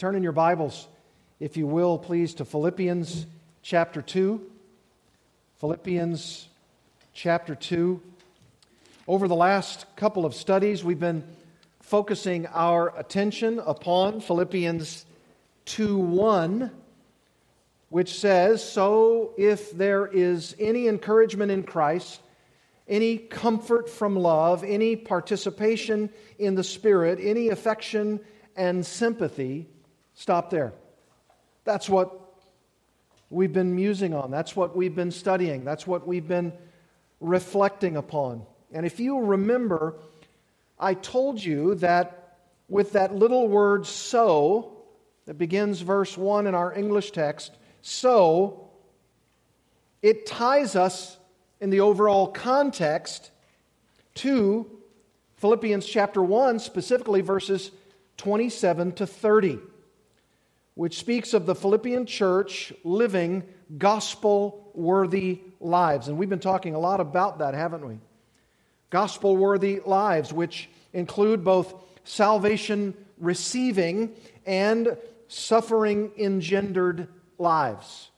Turn in your Bibles, if you will, please, to Philippians chapter 2. Philippians chapter 2. Over the last couple of studies, we've been focusing our attention upon Philippians 2 1, which says, So if there is any encouragement in Christ, any comfort from love, any participation in the Spirit, any affection and sympathy, Stop there. That's what we've been musing on. That's what we've been studying. That's what we've been reflecting upon. And if you remember, I told you that with that little word so, that begins verse 1 in our English text, so, it ties us in the overall context to Philippians chapter 1, specifically verses 27 to 30 which speaks of the Philippian church living gospel worthy lives. And we've been talking a lot about that, haven't we? Gospel worthy lives, which include both salvation receiving and suffering engendered lives.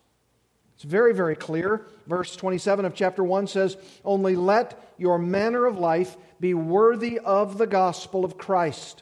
It's very, very clear. Verse 27 of chapter 1 says, Only let your manner of life be worthy of the gospel of Christ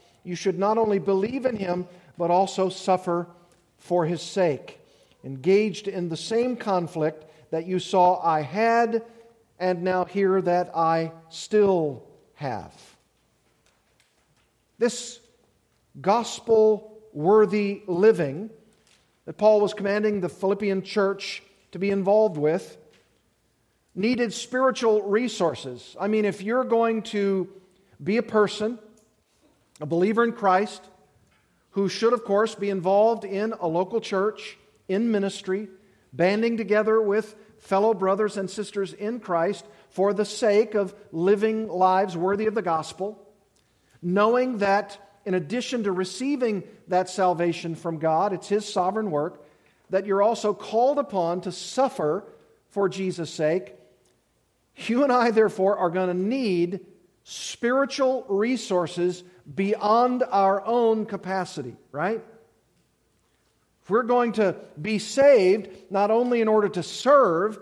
you should not only believe in him, but also suffer for his sake. Engaged in the same conflict that you saw I had, and now hear that I still have. This gospel worthy living that Paul was commanding the Philippian church to be involved with needed spiritual resources. I mean, if you're going to be a person a believer in Christ who should, of course, be involved in a local church, in ministry, banding together with fellow brothers and sisters in Christ for the sake of living lives worthy of the gospel, knowing that in addition to receiving that salvation from God, it's His sovereign work, that you're also called upon to suffer for Jesus' sake. You and I, therefore, are going to need spiritual resources beyond our own capacity, right? If we're going to be saved, not only in order to serve,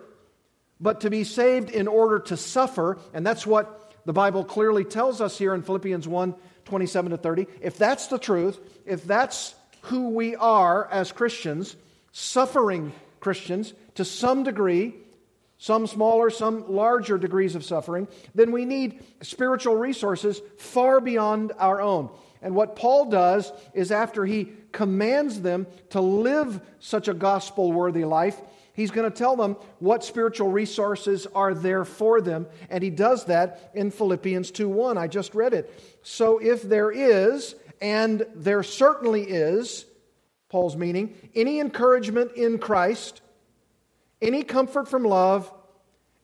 but to be saved in order to suffer, and that's what the Bible clearly tells us here in Philippians 1 27 to 30. If that's the truth, if that's who we are as Christians, suffering Christians to some degree, some smaller, some larger degrees of suffering, then we need spiritual resources far beyond our own. And what Paul does is after he commands them to live such a gospel worthy life, he's going to tell them what spiritual resources are there for them. And he does that in Philippians 2 1. I just read it. So if there is, and there certainly is, Paul's meaning, any encouragement in Christ, any comfort from love,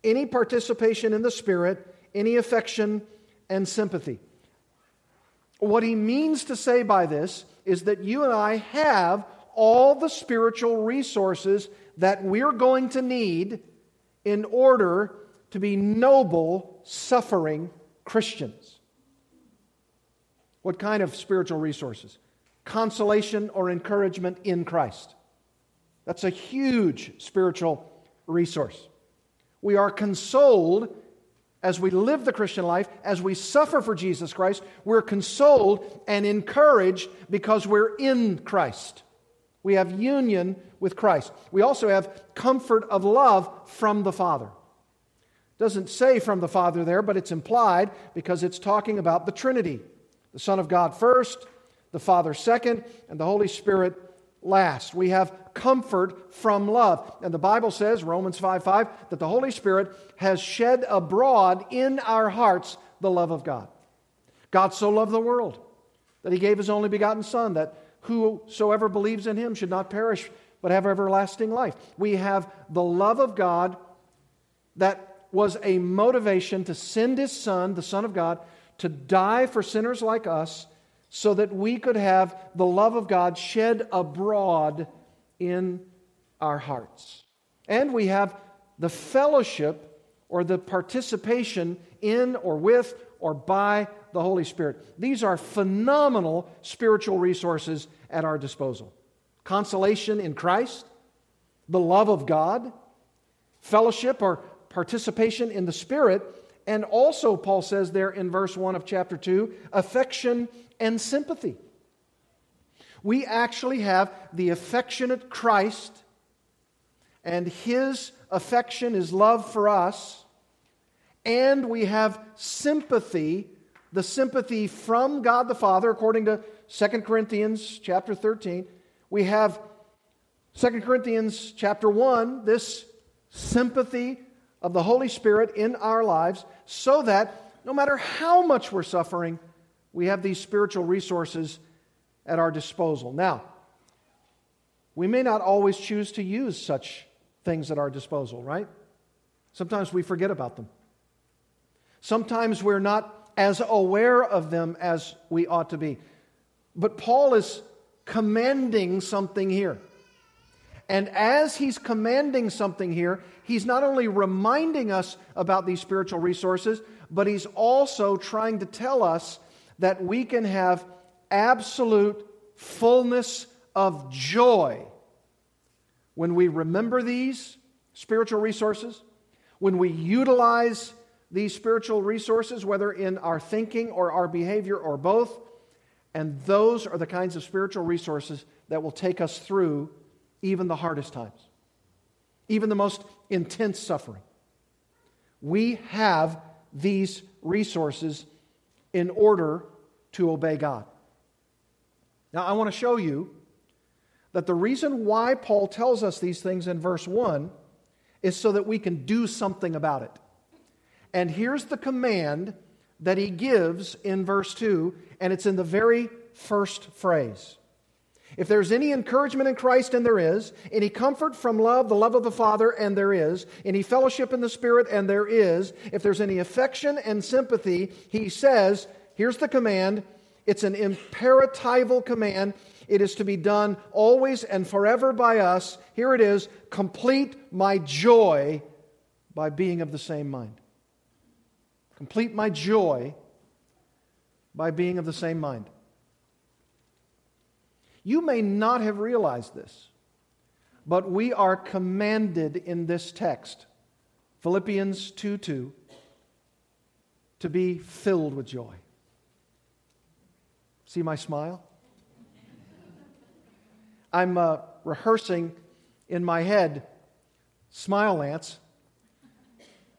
any participation in the Spirit, any affection and sympathy. What he means to say by this is that you and I have all the spiritual resources that we're going to need in order to be noble, suffering Christians. What kind of spiritual resources? Consolation or encouragement in Christ. That's a huge spiritual resource. We are consoled as we live the Christian life, as we suffer for Jesus Christ. We're consoled and encouraged because we're in Christ. We have union with Christ. We also have comfort of love from the Father. Doesn't say from the Father there, but it's implied because it's talking about the Trinity the Son of God first, the Father second, and the Holy Spirit last. We have comfort from love. And the Bible says, Romans 5 5, that the Holy Spirit has shed abroad in our hearts the love of God. God so loved the world that he gave his only begotten Son, that whosoever believes in him should not perish, but have everlasting life. We have the love of God that was a motivation to send his Son, the Son of God, to die for sinners like us so that we could have the love of God shed abroad in our hearts. And we have the fellowship or the participation in or with or by the Holy Spirit. These are phenomenal spiritual resources at our disposal consolation in Christ, the love of God, fellowship or participation in the Spirit, and also, Paul says there in verse 1 of chapter 2, affection and sympathy. We actually have the affectionate Christ and his affection, his love for us, and we have sympathy, the sympathy from God the Father, according to 2 Corinthians chapter 13. We have 2 Corinthians chapter 1, this sympathy of the Holy Spirit in our lives, so that no matter how much we're suffering, we have these spiritual resources at our disposal. Now, we may not always choose to use such things at our disposal, right? Sometimes we forget about them. Sometimes we're not as aware of them as we ought to be. But Paul is commanding something here. And as he's commanding something here, he's not only reminding us about these spiritual resources, but he's also trying to tell us that we can have absolute fullness of joy when we remember these spiritual resources, when we utilize these spiritual resources, whether in our thinking or our behavior or both, and those are the kinds of spiritual resources that will take us through even the hardest times, even the most intense suffering. We have these resources in order to obey God. Now, I want to show you that the reason why Paul tells us these things in verse 1 is so that we can do something about it. And here's the command that he gives in verse 2, and it's in the very first phrase. If there's any encouragement in Christ, and there is, any comfort from love, the love of the Father, and there is, any fellowship in the Spirit, and there is, if there's any affection and sympathy, he says, here's the command. It's an imperatival command. It is to be done always and forever by us. Here it is complete my joy by being of the same mind. Complete my joy by being of the same mind. You may not have realized this, but we are commanded in this text, Philippians 2 2, to be filled with joy. See my smile? I'm uh, rehearsing in my head Smile Lance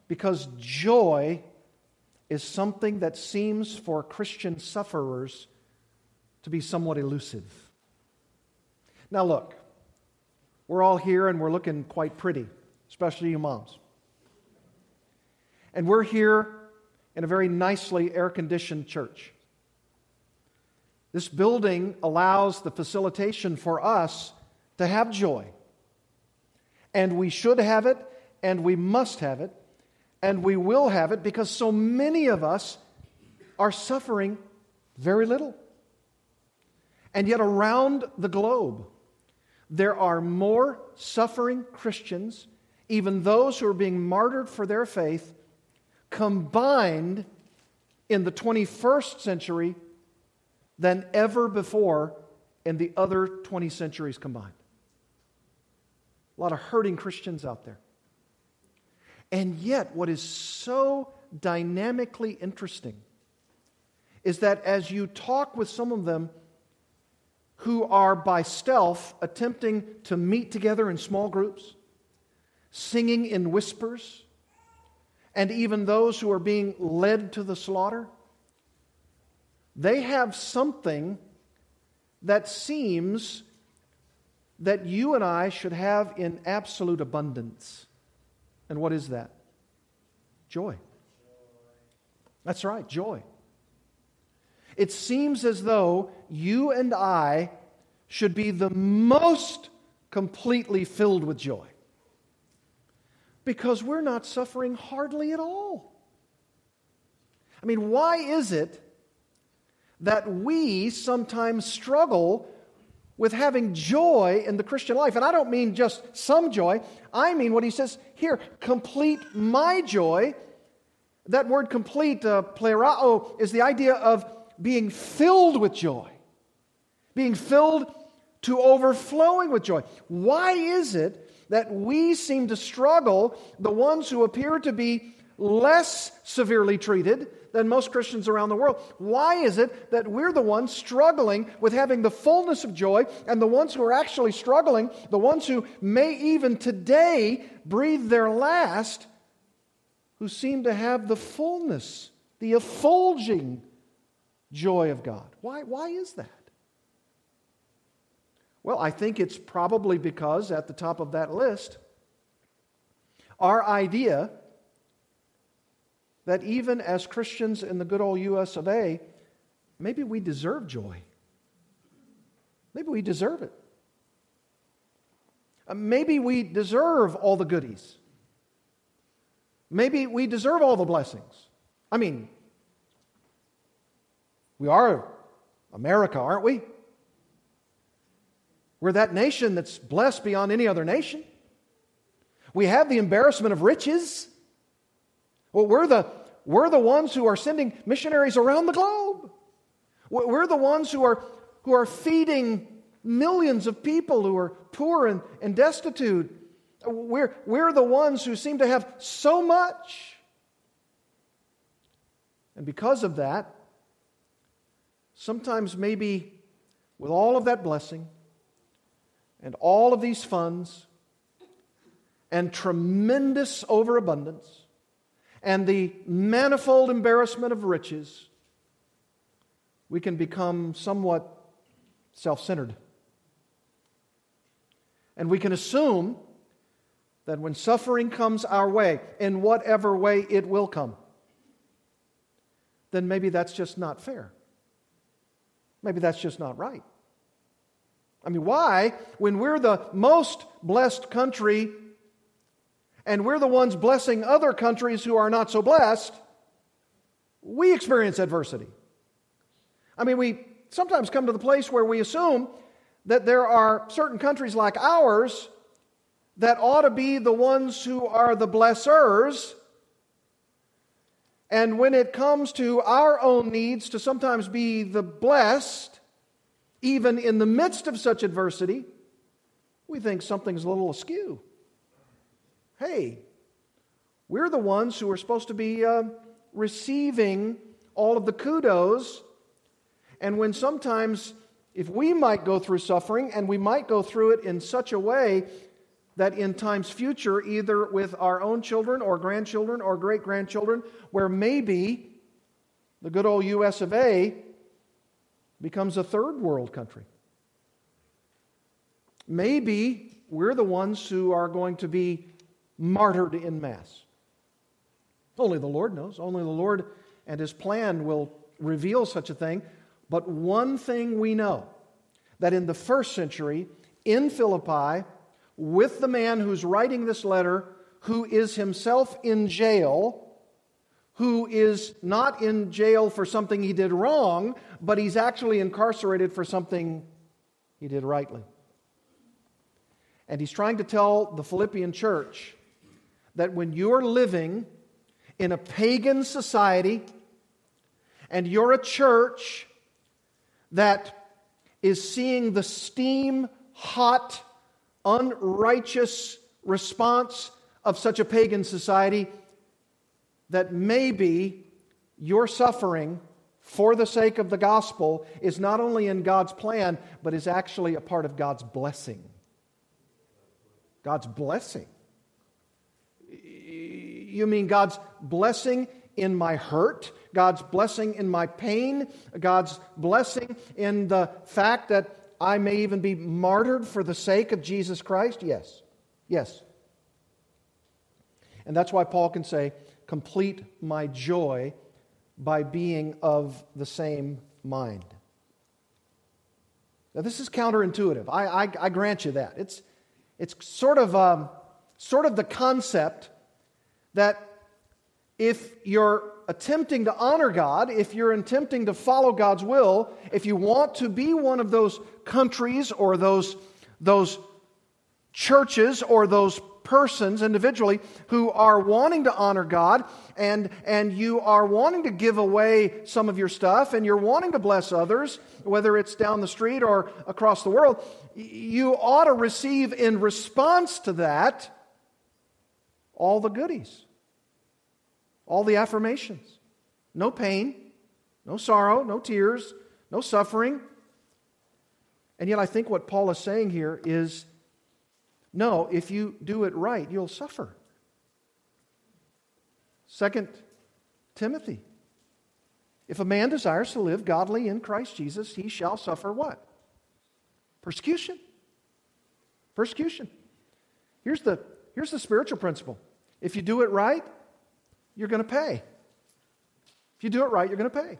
because joy is something that seems for Christian sufferers to be somewhat elusive. Now, look, we're all here and we're looking quite pretty, especially you moms. And we're here in a very nicely air conditioned church. This building allows the facilitation for us to have joy. And we should have it, and we must have it, and we will have it because so many of us are suffering very little. And yet, around the globe, there are more suffering Christians, even those who are being martyred for their faith, combined in the 21st century than ever before in the other 20 centuries combined. A lot of hurting Christians out there. And yet, what is so dynamically interesting is that as you talk with some of them who are by stealth attempting to meet together in small groups, singing in whispers, and even those who are being led to the slaughter, they have something that seems that you and I should have in absolute abundance. And what is that? Joy. That's right, joy. It seems as though you and I should be the most completely filled with joy. Because we're not suffering hardly at all. I mean, why is it that we sometimes struggle with having joy in the Christian life? And I don't mean just some joy, I mean what he says here complete my joy. That word complete, uh, plerao, is the idea of being filled with joy, being filled to overflowing with joy. Why is it that we seem to struggle, the ones who appear to be less severely treated than most Christians around the world? Why is it that we're the ones struggling with having the fullness of joy, and the ones who are actually struggling, the ones who may even today breathe their last, who seem to have the fullness, the effulging joy of God? Why, why is that? Well, I think it's probably because at the top of that list, our idea that even as Christians in the good old US of A, maybe we deserve joy. Maybe we deserve it. Uh, maybe we deserve all the goodies. Maybe we deserve all the blessings. I mean, we are America, aren't we? We're that nation that's blessed beyond any other nation. We have the embarrassment of riches. Well, we're the, we're the ones who are sending missionaries around the globe. We're the ones who are, who are feeding millions of people who are poor and, and destitute. We're, we're the ones who seem to have so much. And because of that, sometimes maybe with all of that blessing, and all of these funds and tremendous overabundance and the manifold embarrassment of riches, we can become somewhat self centered. And we can assume that when suffering comes our way, in whatever way it will come, then maybe that's just not fair. Maybe that's just not right. I mean, why, when we're the most blessed country and we're the ones blessing other countries who are not so blessed, we experience adversity? I mean, we sometimes come to the place where we assume that there are certain countries like ours that ought to be the ones who are the blessers. And when it comes to our own needs to sometimes be the blessed, even in the midst of such adversity, we think something's a little askew. Hey, we're the ones who are supposed to be uh, receiving all of the kudos. And when sometimes, if we might go through suffering, and we might go through it in such a way that in times future, either with our own children or grandchildren or great grandchildren, where maybe the good old US of A becomes a third world country. Maybe we're the ones who are going to be martyred in mass. Only the Lord knows. Only the Lord and His plan will reveal such a thing. But one thing we know that in the first century, in Philippi, with the man who's writing this letter, who is himself in jail, who is not in jail for something he did wrong, but he's actually incarcerated for something he did rightly. And he's trying to tell the Philippian church that when you're living in a pagan society and you're a church that is seeing the steam hot, unrighteous response of such a pagan society, that maybe your suffering for the sake of the gospel is not only in God's plan, but is actually a part of God's blessing. God's blessing. You mean God's blessing in my hurt, God's blessing in my pain, God's blessing in the fact that I may even be martyred for the sake of Jesus Christ? Yes. Yes. And that's why Paul can say, complete my joy by being of the same mind. Now, this is counterintuitive. I, I, I grant you that. It's, it's sort, of, um, sort of the concept that if you're attempting to honor God, if you're attempting to follow God's will, if you want to be one of those countries or those, those churches or those persons individually who are wanting to honor God and, and you are wanting to give away some of your stuff and you're wanting to bless others, whether it's down the street or across the world, you ought to receive in response to that all the goodies, all the affirmations. No pain, no sorrow, no tears, no suffering. And yet, I think what Paul is saying here is no, if you do it right, you'll suffer. Second Timothy. If a man desires to live godly in Christ Jesus, he shall suffer what? Persecution. Persecution. Here's the, here's the spiritual principle if you do it right, you're going to pay. If you do it right, you're going to pay.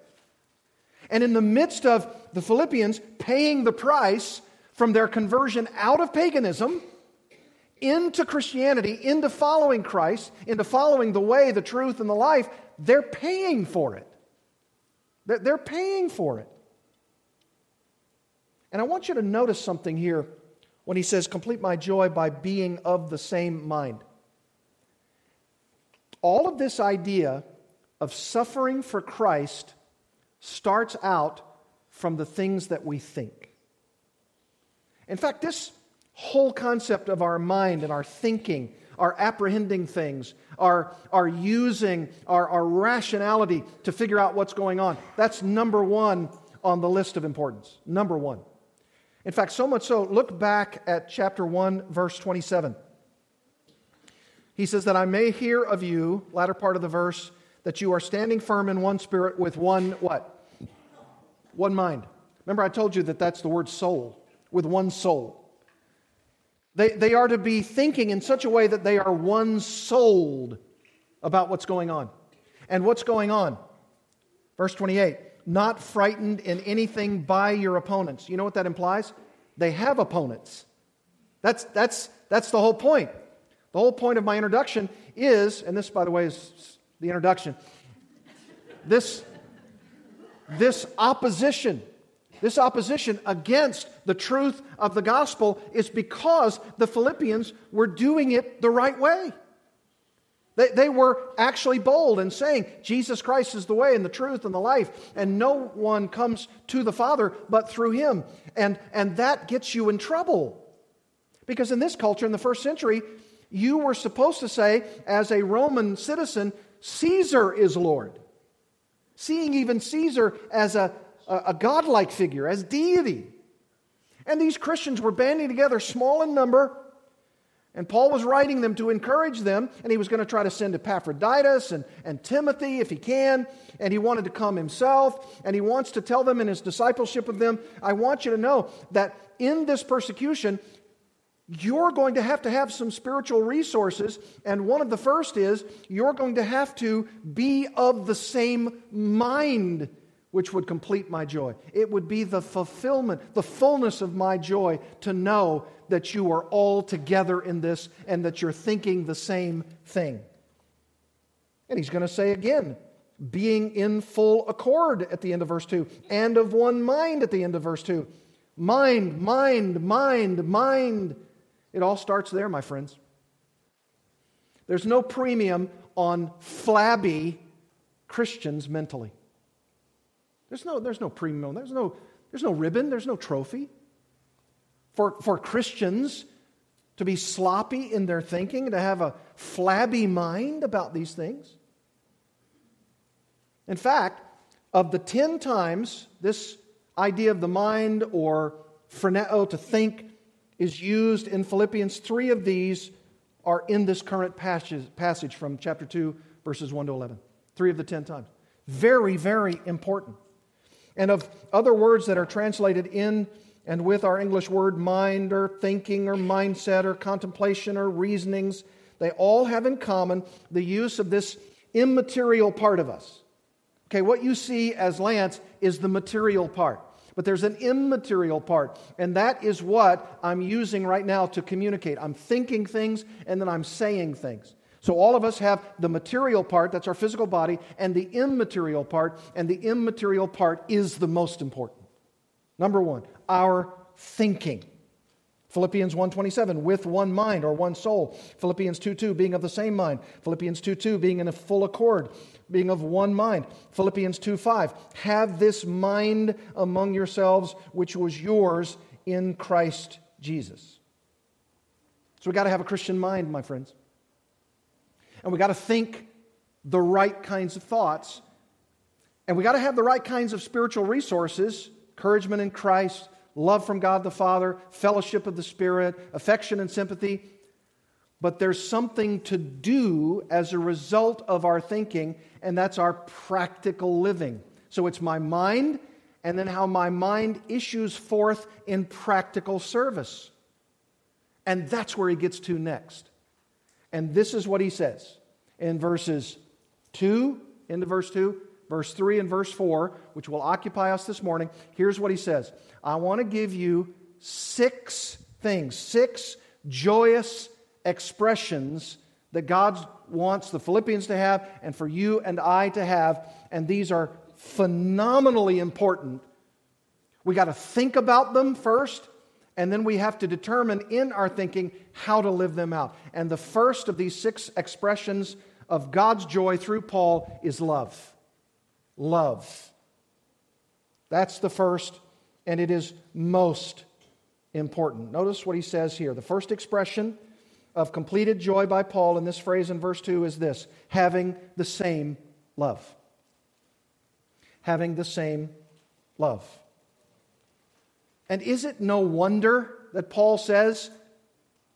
And in the midst of the Philippians paying the price from their conversion out of paganism, into Christianity, into following Christ, into following the way, the truth, and the life, they're paying for it. They're paying for it. And I want you to notice something here when he says, Complete my joy by being of the same mind. All of this idea of suffering for Christ starts out from the things that we think. In fact, this whole concept of our mind and our thinking, our apprehending things, our, our using our, our rationality to figure out what's going on. That's number one on the list of importance. Number one. In fact, so much so, look back at chapter 1, verse 27. He says, That I may hear of you, latter part of the verse, that you are standing firm in one spirit with one what? One mind. Remember, I told you that that's the word soul, with one soul. They, they are to be thinking in such a way that they are one souled about what's going on. And what's going on? Verse 28 not frightened in anything by your opponents. You know what that implies? They have opponents. That's, that's, that's the whole point. The whole point of my introduction is, and this, by the way, is the introduction, this, this opposition this opposition against the truth of the gospel is because the Philippians were doing it the right way. They, they were actually bold and saying, Jesus Christ is the way and the truth and the life, and no one comes to the Father but through him. And, and that gets you in trouble. Because in this culture, in the first century, you were supposed to say, as a Roman citizen, Caesar is Lord. Seeing even Caesar as a, a, a godlike figure, as deity. And these Christians were banding together, small in number, and Paul was writing them to encourage them, and he was going to try to send Epaphroditus and, and Timothy if he can, and he wanted to come himself, and he wants to tell them in his discipleship of them, I want you to know that in this persecution, you're going to have to have some spiritual resources, and one of the first is you're going to have to be of the same mind which would complete my joy. It would be the fulfillment, the fullness of my joy to know that you are all together in this and that you're thinking the same thing. And he's going to say again, being in full accord at the end of verse 2, and of one mind at the end of verse 2. Mind, mind, mind, mind. It all starts there, my friends. There's no premium on flabby Christians mentally. There's no, there's no premium, there's no, there's no ribbon, there's no trophy. For, for Christians to be sloppy in their thinking, to have a flabby mind about these things. In fact, of the 10 times this idea of the mind or phroneo, to think, is used in Philippians, three of these are in this current passage, passage from chapter 2, verses 1 to 11. Three of the 10 times. Very, very important and of other words that are translated in and with our English word mind or thinking or mindset or contemplation or reasonings. They all have in common the use of this immaterial part of us. Okay, what you see as Lance is the material part. But there's an immaterial part, and that is what I'm using right now to communicate. I'm thinking things and then I'm saying things. So all of us have the material part, that's our physical body, and the immaterial part, and the immaterial part is the most important. Number 1, our thinking. Philippians 1:27 with one mind or one soul. Philippians 2:2 being of the same mind. Philippians 2:2 being in a full accord, being of one mind. Philippians 2:5 have this mind among yourselves which was yours in Christ Jesus. So we got to have a Christian mind, my friends. And we got to think the right kinds of thoughts. And we got to have the right kinds of spiritual resources, encouragement in Christ, love from God the Father, fellowship of the Spirit, affection and sympathy. But there's something to do as a result of our thinking, and that's our practical living. So it's my mind, and then how my mind issues forth in practical service. And that's where he gets to next. And this is what he says in verses 2 into verse 2 verse 3 and verse 4, which will occupy us this morning, here's what he says I want to give you six things, six joyous expressions that God wants the Philippians to have and for you and I to have. And these are phenomenally important. We got to think about them first, and then we have to determine in our thinking how to live them out. And the first of these six expressions of God's joy through Paul is love love. That's the first, and it is most important. Notice what he says here. The first expression of completed joy by Paul in this phrase in verse 2 is this having the same love. Having the same love. And is it no wonder that Paul says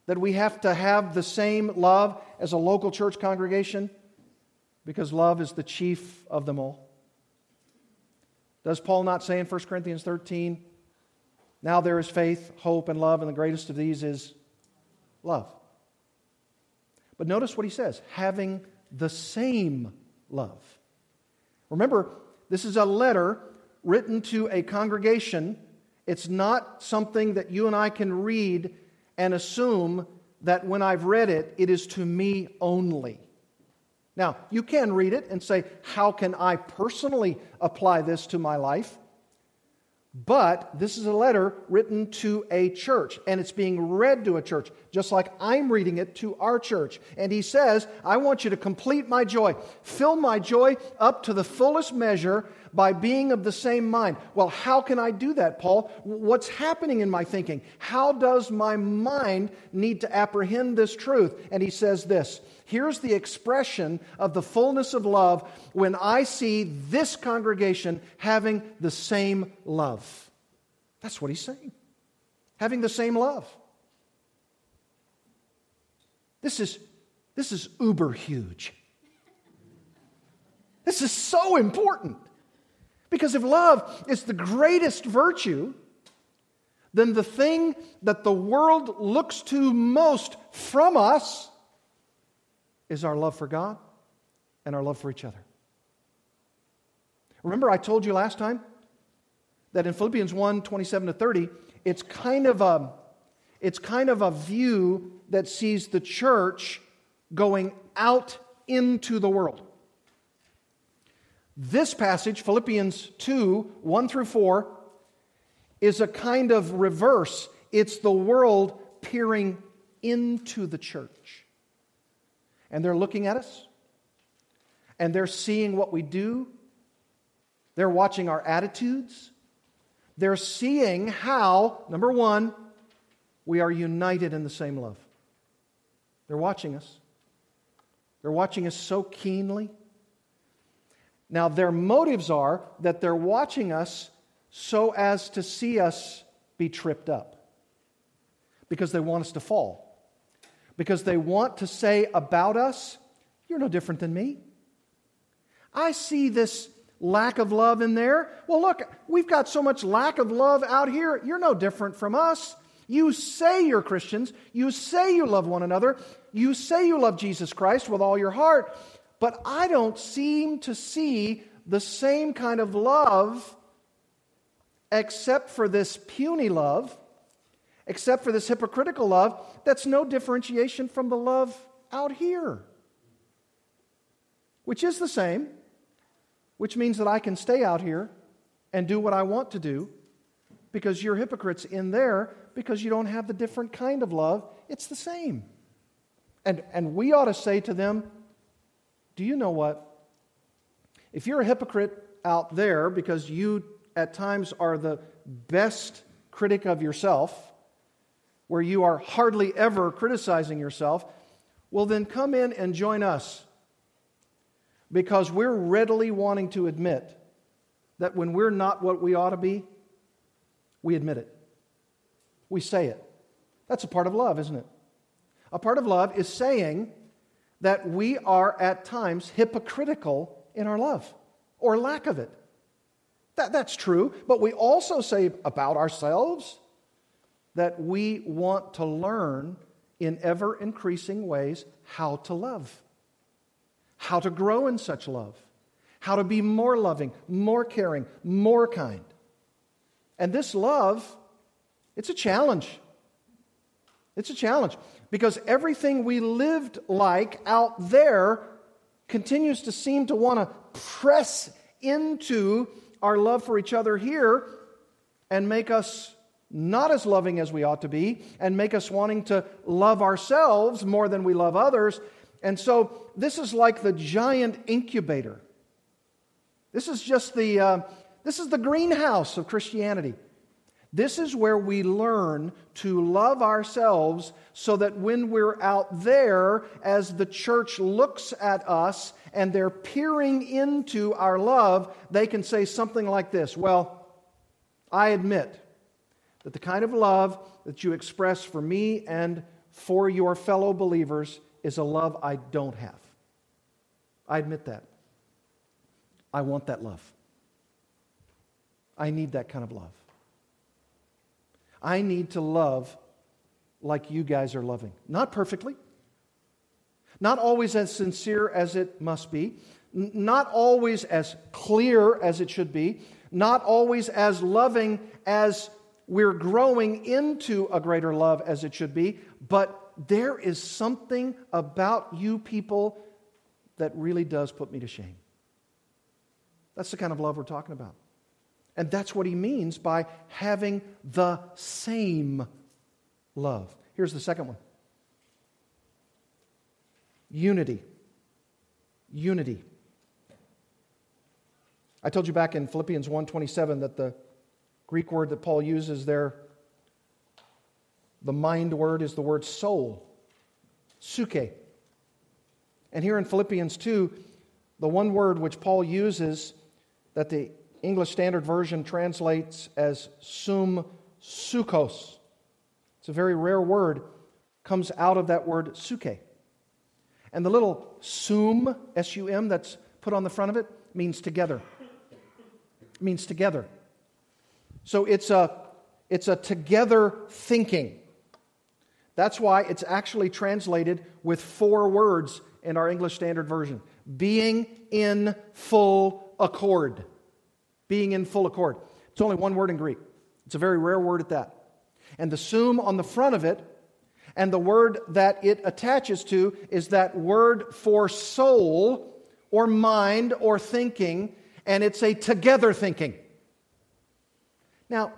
that we have to have the same love as a local church congregation? Because love is the chief of them all. Does Paul not say in 1 Corinthians 13, now there is faith, hope, and love, and the greatest of these is love? But notice what he says having the same love. Remember, this is a letter written to a congregation. It's not something that you and I can read and assume that when I've read it, it is to me only. Now, you can read it and say, How can I personally apply this to my life? But this is a letter written to a church, and it's being read to a church, just like I'm reading it to our church. And he says, I want you to complete my joy, fill my joy up to the fullest measure by being of the same mind. Well, how can I do that, Paul? What's happening in my thinking? How does my mind need to apprehend this truth? And he says this Here's the expression of the fullness of love when I see this congregation having the same love. That's what he's saying. Having the same love. This is, this is uber huge. This is so important. Because if love is the greatest virtue, then the thing that the world looks to most from us is our love for God and our love for each other. Remember, I told you last time that in Philippians 1 27 to 30, it's kind of a, it's kind of a view that sees the church going out into the world. This passage, Philippians 2 1 through 4, is a kind of reverse. It's the world peering into the church and they're looking at us and they're seeing what we do. They're watching our attitudes. They're seeing how, number one, we are united in the same love. They're watching us. They're watching us so keenly. Now, their motives are that they're watching us so as to see us be tripped up because they want us to fall because they want to say about us, You're no different than me. I see this lack of love in there. Well, look, we've got so much lack of love out here. You're no different from us. You say you're Christians. You say you love one another. You say you love Jesus Christ with all your heart. But I don't seem to see the same kind of love except for this puny love, except for this hypocritical love, that's no differentiation from the love out here, which is the same, which means that I can stay out here and do what I want to do because you're hypocrites in there because you don't have the different kind of love. It's the same. And, and we ought to say to them, Do you know what? If you're a hypocrite out there because you at times are the best critic of yourself, where you are hardly ever criticizing yourself, well, then come in and join us. Because we're readily wanting to admit that when we're not what we ought to be, we admit it. We say it. That's a part of love, isn't it? A part of love is saying that we are at times hypocritical in our love or lack of it. That, that's true, but we also say about ourselves that we want to learn in ever increasing ways how to love, how to grow in such love, how to be more loving, more caring, more kind. And this love, it's a challenge. It's a challenge because everything we lived like out there continues to seem to want to press into our love for each other here and make us not as loving as we ought to be and make us wanting to love ourselves more than we love others. And so this is like the giant incubator. This is just the, uh, this is the greenhouse of Christianity. This is where we learn to love ourselves so that when we're out there, as the church looks at us and they're peering into our love, they can say something like this Well, I admit that the kind of love that you express for me and for your fellow believers is a love I don't have. I admit that. I want that love. I need that kind of love. I need to love like you guys are loving. Not perfectly, not always as sincere as it must be, not always as clear as it should be, not always as loving as we're growing into a greater love as it should be, but there is something about you people that really does put me to shame. That's the kind of love we're talking about. And that's what he means by having the same love. Here's the second one unity. Unity. I told you back in Philippians 1:27 that the Greek word that Paul uses there the mind word is the word soul. Suke. And here in Philippians 2, the one word which Paul uses that the English Standard Version translates as sum sukos. It's a very rare word, comes out of that word suke. And the little sum, S U M, that's put on the front of it means together. It means together. So it's a, it's a together thinking. That's why it's actually translated with four words in our English Standard Version being in full accord being in full accord. It's only one word in Greek. It's a very rare word at that. And the sum on the front of it and the word that it attaches to is that word for soul or mind or thinking, and it's a together thinking. Now,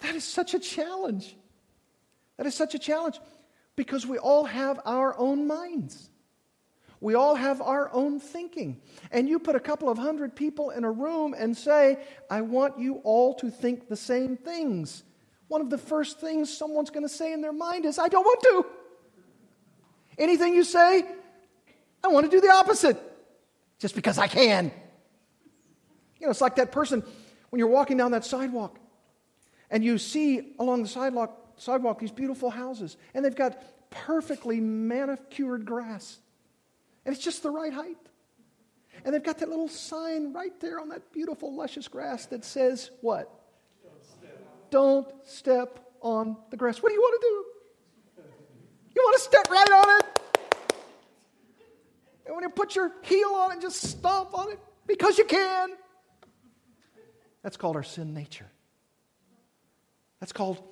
that is such a challenge. That is such a challenge because we all have our own minds. We all have our own thinking. And you put a couple of hundred people in a room and say, I want you all to think the same things. One of the first things someone's going to say in their mind is, I don't want to. Anything you say, I want to do the opposite just because I can. You know, it's like that person when you're walking down that sidewalk and you see along the sidewalk, sidewalk these beautiful houses and they've got perfectly manicured grass. And it's just the right height. And they've got that little sign right there on that beautiful, luscious grass that says, What? Don't step, on the grass. What do you want to do? You want to step right on it? And when you put your heel on it, and just stomp on it because you can. That's called our sin nature. That's called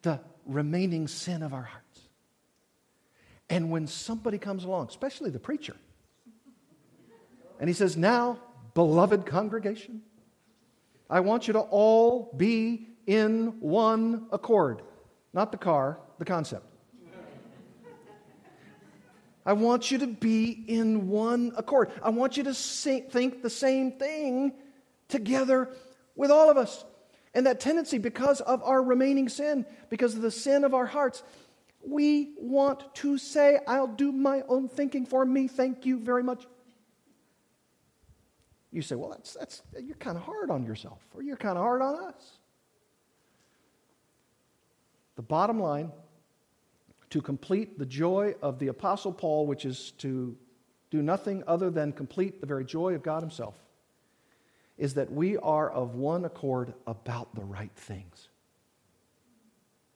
the remaining sin of our hearts. And when somebody comes along, especially the preacher, and he says, Now, beloved congregation, I want you to all be in one accord. Not the car, the concept. I want you to be in one accord. I want you to think the same thing together with all of us. And that tendency, because of our remaining sin, because of the sin of our hearts, we want to say, I'll do my own thinking for me. Thank you very much. You say, well, that's, that's, you're kind of hard on yourself, or you're kind of hard on us. The bottom line to complete the joy of the Apostle Paul, which is to do nothing other than complete the very joy of God Himself, is that we are of one accord about the right things.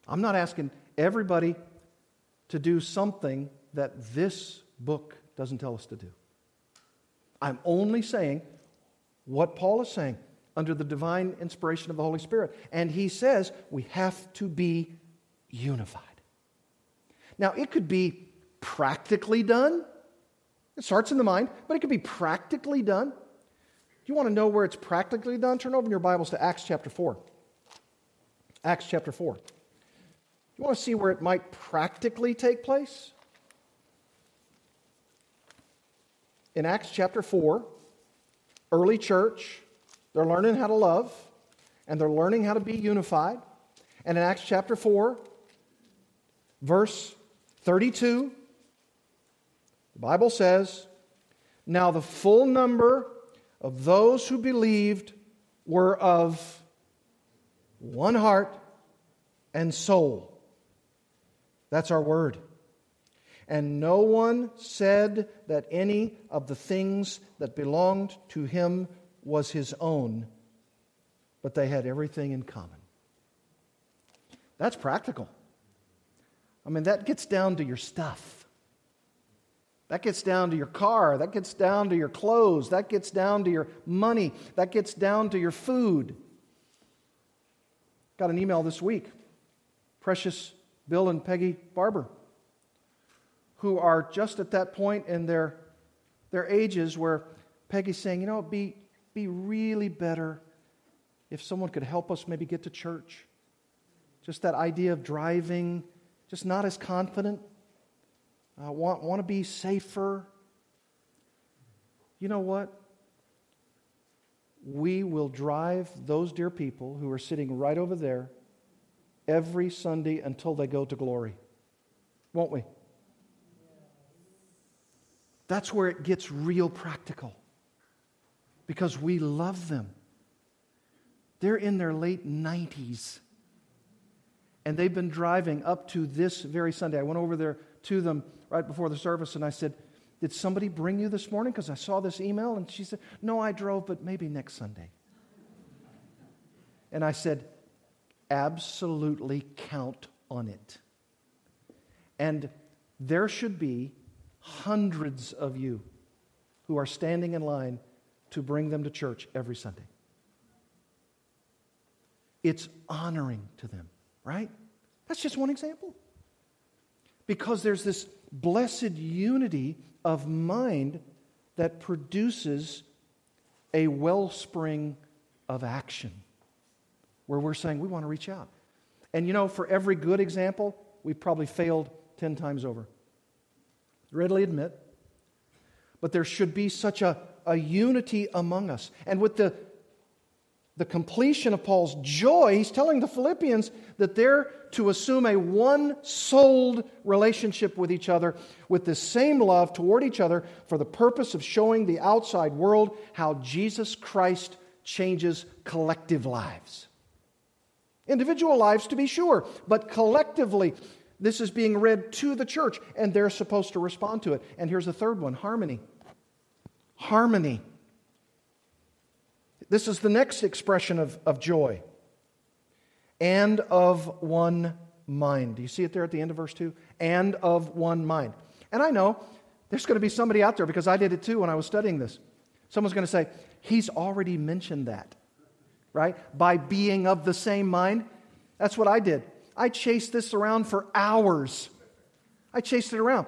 I'm not asking everybody to do something that this book doesn't tell us to do. I'm only saying what Paul is saying under the divine inspiration of the Holy Spirit. And he says we have to be unified. Now, it could be practically done. It starts in the mind, but it could be practically done. You want to know where it's practically done? Turn over in your Bibles to Acts chapter 4. Acts chapter 4. You want to see where it might practically take place? In Acts chapter 4, early church, they're learning how to love and they're learning how to be unified. And in Acts chapter 4, verse 32, the Bible says, Now the full number of those who believed were of one heart and soul. That's our word. And no one said that any of the things that belonged to him was his own, but they had everything in common. That's practical. I mean, that gets down to your stuff. That gets down to your car. That gets down to your clothes. That gets down to your money. That gets down to your food. Got an email this week. Precious Bill and Peggy Barber, who are just at that point in their, their ages where Peggy's saying, you know, it'd be, be really better if someone could help us maybe get to church. Just that idea of driving just not as confident, uh, want, want to be safer. You know what? We will drive those dear people who are sitting right over there every Sunday until they go to glory. Won't we? That's where it gets real practical because we love them. They're in their late 90s and they've been driving up to this very Sunday. I went over there to them right before the service and I said, Did somebody bring you this morning? Because I saw this email. And she said, No, I drove, but maybe next Sunday. And I said, Absolutely count on it. And there should be hundreds of you who are standing in line to bring them to church every Sunday. It's honoring to them right? That's just one example. Because there's this blessed unity of mind that produces a wellspring of action where we're saying we want to reach out. And you know, for every good example, we've probably failed 10 times over. Readily admit. But there should be such a, a unity among us. And with the the completion of Paul's joy, he's telling the Philippians that they're to assume a one souled relationship with each other with the same love toward each other for the purpose of showing the outside world how Jesus Christ changes collective lives. Individual lives, to be sure, but collectively, this is being read to the church, and they're supposed to respond to it. And here's the third one harmony. Harmony. This is the next expression of, of joy. And of one mind. Do you see it there at the end of verse 2? And of one mind. And I know there's going to be somebody out there because I did it too when I was studying this. Someone's going to say, He's already mentioned that. Right? By being of the same mind. That's what I did. I chased this around for hours. I chased it around.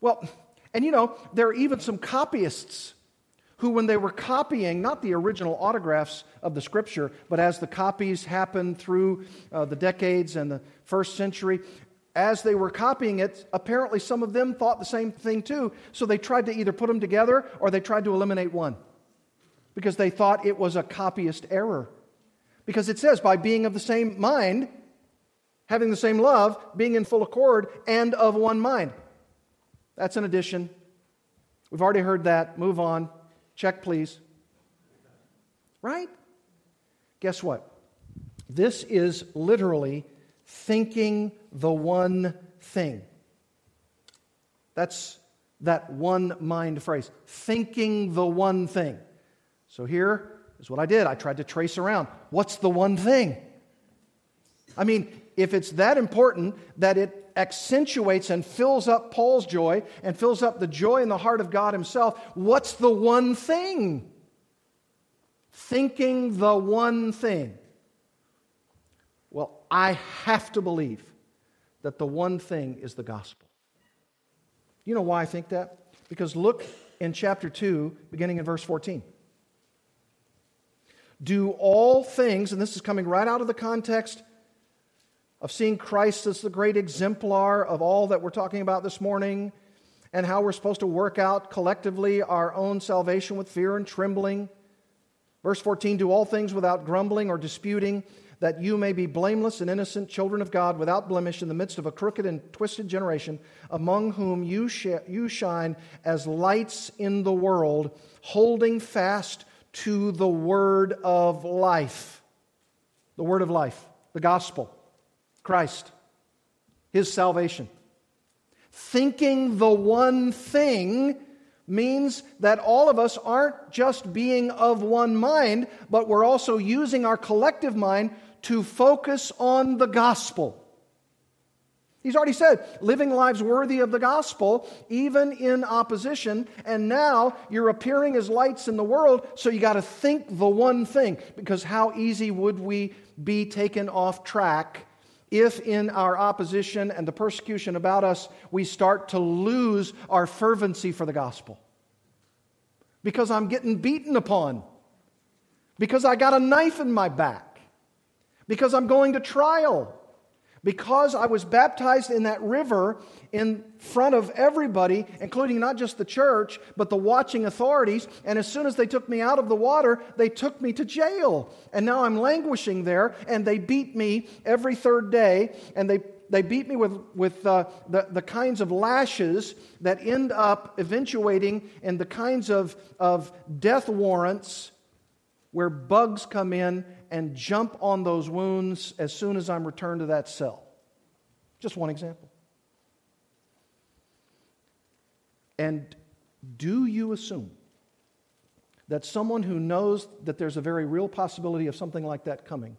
Well, and you know, there are even some copyists who, when they were copying, not the original autographs of the scripture, but as the copies happened through uh, the decades and the first century, as they were copying it, apparently some of them thought the same thing too. So they tried to either put them together or they tried to eliminate one because they thought it was a copyist error. Because it says, by being of the same mind, having the same love, being in full accord, and of one mind. That's an addition. We've already heard that. Move on. Check, please. Right? Guess what? This is literally thinking the one thing. That's that one mind phrase. Thinking the one thing. So here is what I did. I tried to trace around. What's the one thing? I mean, if it's that important that it accentuates and fills up Paul's joy and fills up the joy in the heart of God Himself, what's the one thing? Thinking the one thing. Well, I have to believe that the one thing is the gospel. You know why I think that? Because look in chapter 2, beginning in verse 14. Do all things, and this is coming right out of the context of seeing Christ as the great exemplar of all that we're talking about this morning, and how we're supposed to work out collectively our own salvation with fear and trembling. Verse 14 Do all things without grumbling or disputing, that you may be blameless and innocent children of God without blemish in the midst of a crooked and twisted generation, among whom you, sh- you shine as lights in the world, holding fast to the word of life. The word of life, the gospel. Christ, his salvation. Thinking the one thing means that all of us aren't just being of one mind, but we're also using our collective mind to focus on the gospel. He's already said, living lives worthy of the gospel, even in opposition. And now you're appearing as lights in the world, so you got to think the one thing. Because how easy would we be taken off track if in our opposition and the persecution about us we start to lose our fervency for the gospel. Because I'm getting beaten upon. Because I got a knife in my back. Because I'm going to trial because I was baptized in that river in front of everybody, including not just the church, but the watching authorities. And as soon as they took me out of the water, they took me to jail. And now I'm languishing there, and they beat me every third day, and they they beat me with, with uh, the, the kinds of lashes that end up eventuating in the kinds of, of death warrants where bugs come in and jump on those wounds as soon as I'm returned to that cell. Just one example. And do you assume that someone who knows that there's a very real possibility of something like that coming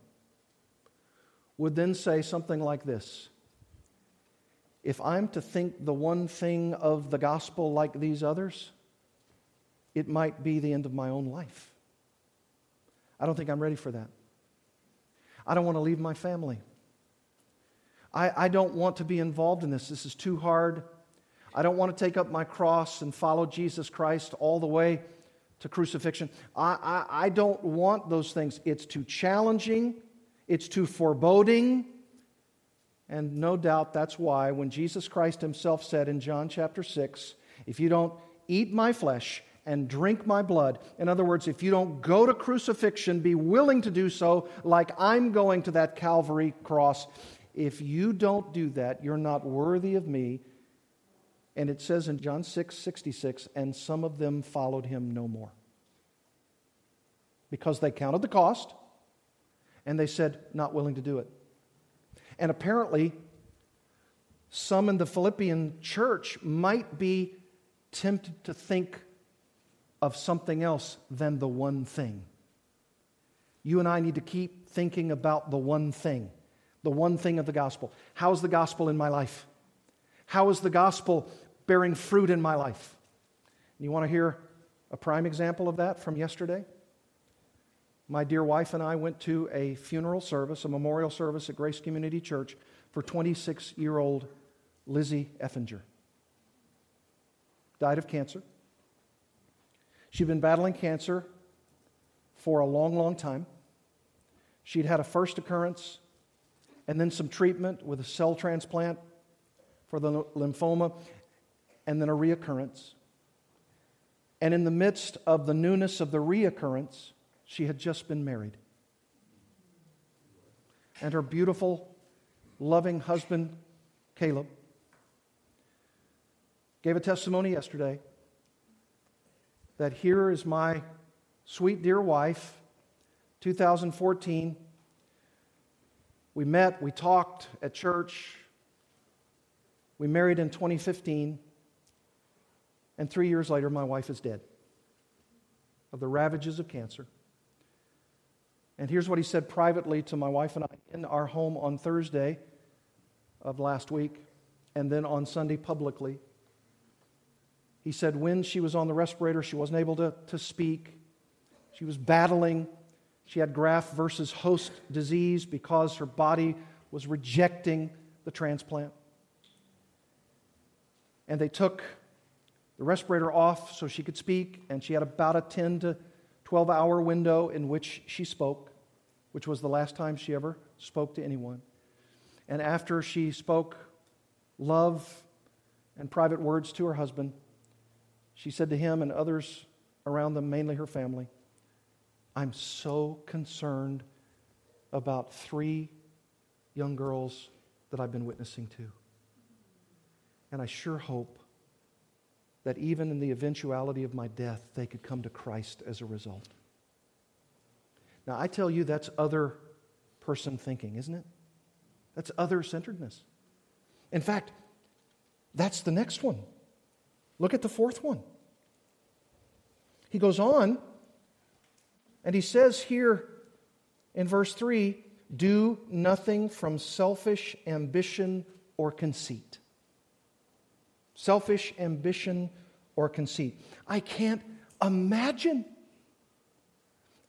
would then say something like this If I'm to think the one thing of the gospel like these others, it might be the end of my own life. I don't think I'm ready for that. I don't want to leave my family. I, I don't want to be involved in this. This is too hard. I don't want to take up my cross and follow Jesus Christ all the way to crucifixion. I, I, I don't want those things. It's too challenging, it's too foreboding. And no doubt that's why when Jesus Christ himself said in John chapter 6, if you don't eat my flesh and drink my blood. In other words, if you don't go to crucifixion, be willing to do so like I'm going to that Calvary cross. If you don't do that, you're not worthy of me. And it says in John 6 66, and some of them followed him no more. Because they counted the cost and they said, not willing to do it. And apparently, some in the Philippian church might be tempted to think of something else than the one thing. You and I need to keep thinking about the one thing, the one thing of the gospel. How is the gospel in my life? How is the gospel bearing fruit in my life? And you want to hear a prime example of that from yesterday? my dear wife and I went to a funeral service, a memorial service at Grace Community Church for 26 year old Lizzie Effinger. Died of cancer. She'd been battling cancer for a long, long time. She'd had a first occurrence and then some treatment with a cell transplant for the lymphoma, and then a reoccurrence. And in the midst of the newness of the reoccurrence, she had just been married. And her beautiful, loving husband, Caleb, gave a testimony yesterday that here is my sweet dear wife, 2014. We met, we talked at church. We married in 2015. And three years later, my wife is dead of the ravages of cancer. And here's what he said privately to my wife and I in our home on Thursday of last week, and then on Sunday publicly. He said when she was on the respirator, she wasn't able to, to speak. She was battling. She had graft versus host disease because her body was rejecting the transplant. And they took the respirator off so she could speak, and she had about a 10 to 12 hour window in which she spoke, which was the last time she ever spoke to anyone. And after she spoke love and private words to her husband, she said to him and others around them, mainly her family, I'm so concerned about three young girls that I've been witnessing to. And I sure hope that even in the eventuality of my death, they could come to Christ as a result. Now, I tell you, that's other person thinking, isn't it? That's other centeredness. In fact, that's the next one. Look at the fourth one. He goes on and he says here in verse 3 do nothing from selfish ambition or conceit selfish ambition or conceit. I can't imagine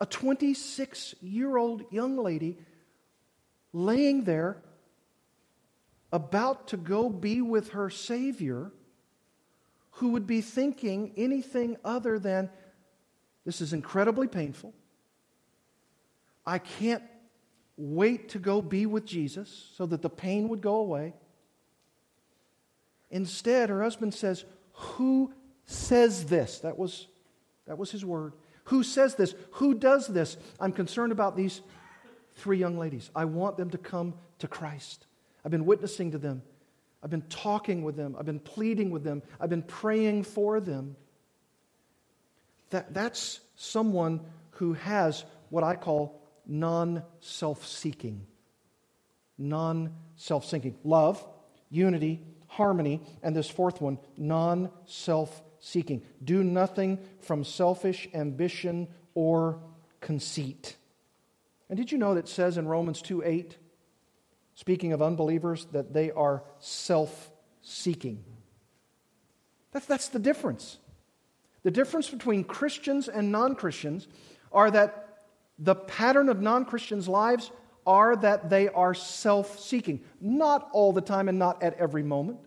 a 26 year old young lady laying there about to go be with her Savior who would be thinking anything other than, This is incredibly painful. I can't wait to go be with Jesus so that the pain would go away. Instead, her husband says, Who says this? That was, that was his word. Who says this? Who does this? I'm concerned about these three young ladies. I want them to come to Christ. I've been witnessing to them. I've been talking with them. I've been pleading with them. I've been praying for them. That, that's someone who has what I call non self seeking. Non self seeking. Love, unity, harmony, and this fourth one, non self seeking. Do nothing from selfish ambition or conceit. And did you know that it says in Romans 2 8, speaking of unbelievers, that they are self seeking? That's, that's the difference. The difference between Christians and non Christians are that the pattern of non Christians' lives are that they are self seeking. Not all the time and not at every moment.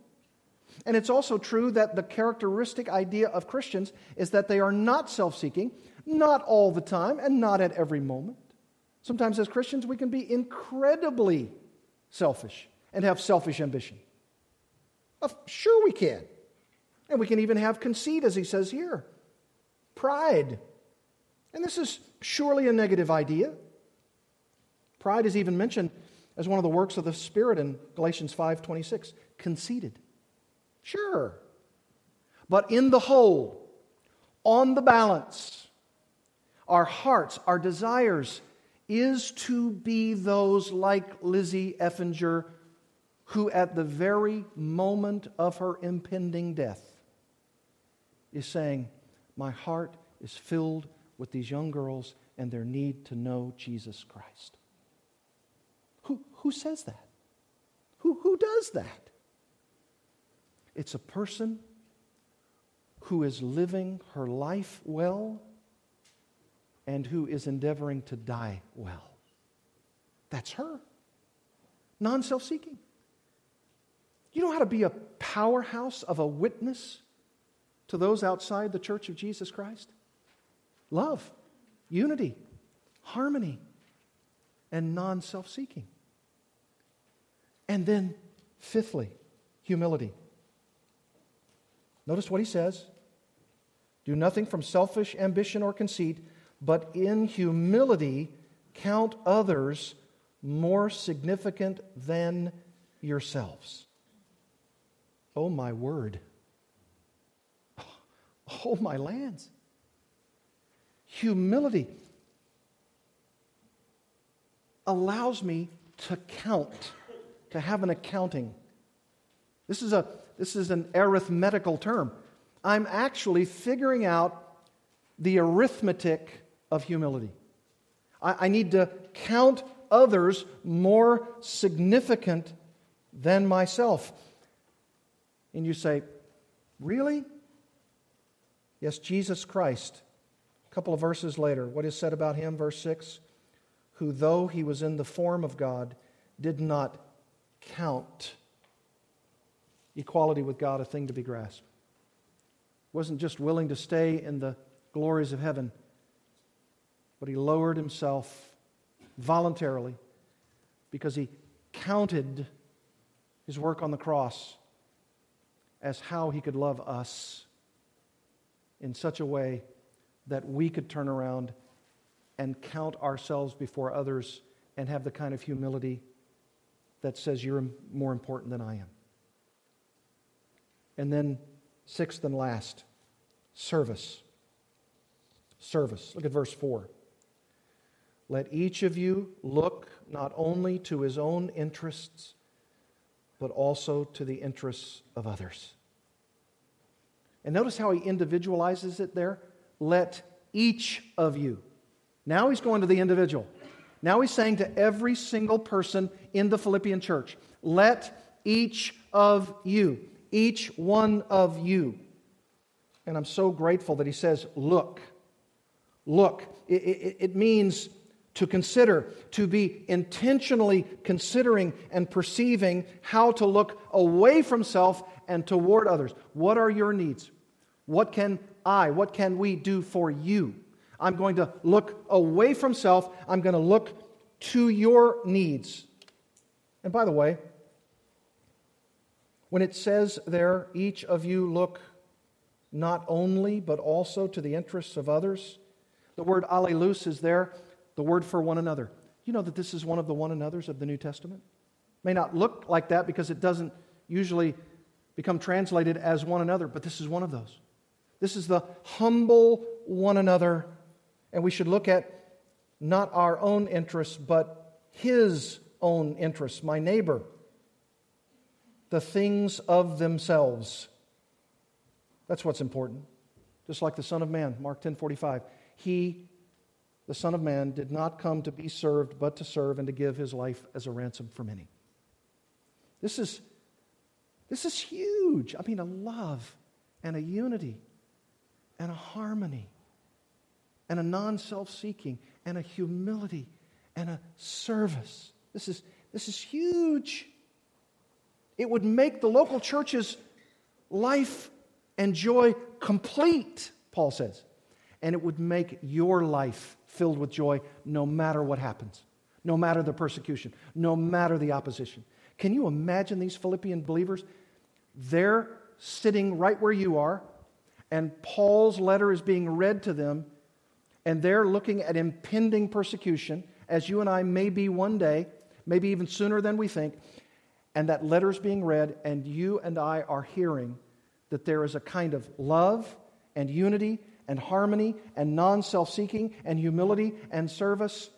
And it's also true that the characteristic idea of Christians is that they are not self seeking, not all the time, and not at every moment. Sometimes as Christians, we can be incredibly selfish and have selfish ambition. Sure, we can. And we can even have conceit, as he says here pride. And this is surely a negative idea. Pride is even mentioned as one of the works of the Spirit in Galatians 5:26, conceited. Sure. But in the whole, on the balance, our hearts, our desires, is to be those like Lizzie Effinger, who at the very moment of her impending death is saying, My heart is filled with these young girls and their need to know Jesus Christ. Who, who says that? Who, who does that? It's a person who is living her life well and who is endeavoring to die well. That's her. Non self seeking. You know how to be a powerhouse of a witness to those outside the church of Jesus Christ? Love, unity, harmony, and non self seeking. And then, fifthly, humility. Notice what he says do nothing from selfish ambition or conceit, but in humility count others more significant than yourselves. Oh, my word. Oh, my lands. Humility allows me to count, to have an accounting. This is, a, this is an arithmetical term. I'm actually figuring out the arithmetic of humility. I, I need to count others more significant than myself. And you say, Really? Yes, Jesus Christ. A couple of verses later, what is said about him? Verse 6 Who, though he was in the form of God, did not count equality with God a thing to be grasped wasn't just willing to stay in the glories of heaven, but he lowered himself voluntarily because he counted his work on the cross as how he could love us in such a way that we could turn around and count ourselves before others and have the kind of humility that says you're more important than I am. And then Sixth and last, service. Service. Look at verse 4. Let each of you look not only to his own interests, but also to the interests of others. And notice how he individualizes it there. Let each of you. Now he's going to the individual. Now he's saying to every single person in the Philippian church, let each of you each one of you. And I'm so grateful that he says, Look, look. It, it, it, means to consider, to be intentionally considering and perceiving how to look away from self and toward others. What are your needs? What can I, what can we do for you? I'm going to look away from self. I'm going to look to your needs. And by the way, when it says there, each of you look not only, but also to the interests of others, the word allelus is there, the word for one another. You know that this is one of the one another's of the New Testament? May not look like that because it doesn't usually become translated as one another, but this is one of those. This is the humble one another, and we should look at not our own interests, but his own interests, my neighbor the things of themselves. That's what's important. Just like the Son of Man, Mark 10 45. He, the Son of Man, did not come to be served, but to serve and to give his life as a ransom for many. This is, this is huge. I mean, a love and a unity and a harmony and a non self seeking and a humility and a service. This is, this is huge. It would make the local church's life and joy complete, Paul says. And it would make your life filled with joy no matter what happens, no matter the persecution, no matter the opposition. Can you imagine these Philippian believers? They're sitting right where you are, and Paul's letter is being read to them, and they're looking at impending persecution, as you and I may be one day, maybe even sooner than we think and that letter's being read, and you and I are hearing that there is a kind of love and unity and harmony and non self seeking and humility and service,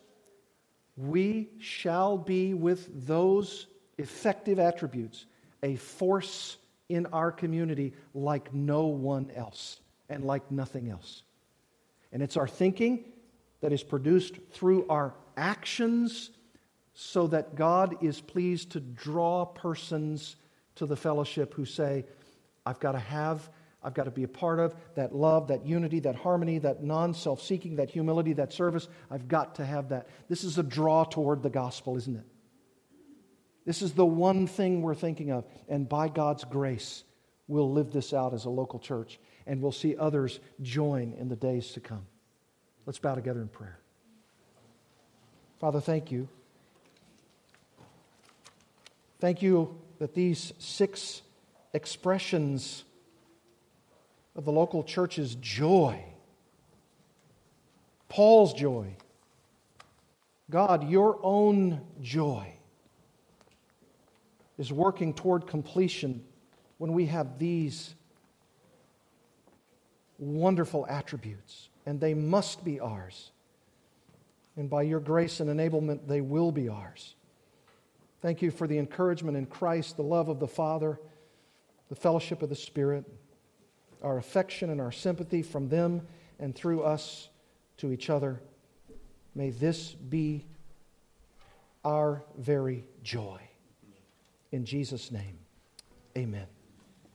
we shall be with those effective attributes a force in our community like no one else and like nothing else. And it's our thinking that is produced through our actions so that God is pleased to draw persons to the fellowship who say, I've got to have, I've got to be a part of, that love, that unity, that harmony, that non self seeking, that humility, that service. I've got to have that. This is a draw toward the gospel, isn't it? This is the one thing we're thinking of. And by God's grace, we'll live this out as a local church and we'll see others join in the days to come. Let's bow together in prayer. Father, thank you. Thank you that these six expressions of the local church's joy, Paul's joy, God, your own joy, is working toward completion when we have these wonderful attributes, and they must be ours. And by your grace and enablement, they will be ours. Thank you for the encouragement in Christ, the love of the Father, the fellowship of the Spirit, our affection and our sympathy from them and through us to each other. May this be our very joy. In Jesus' name, amen.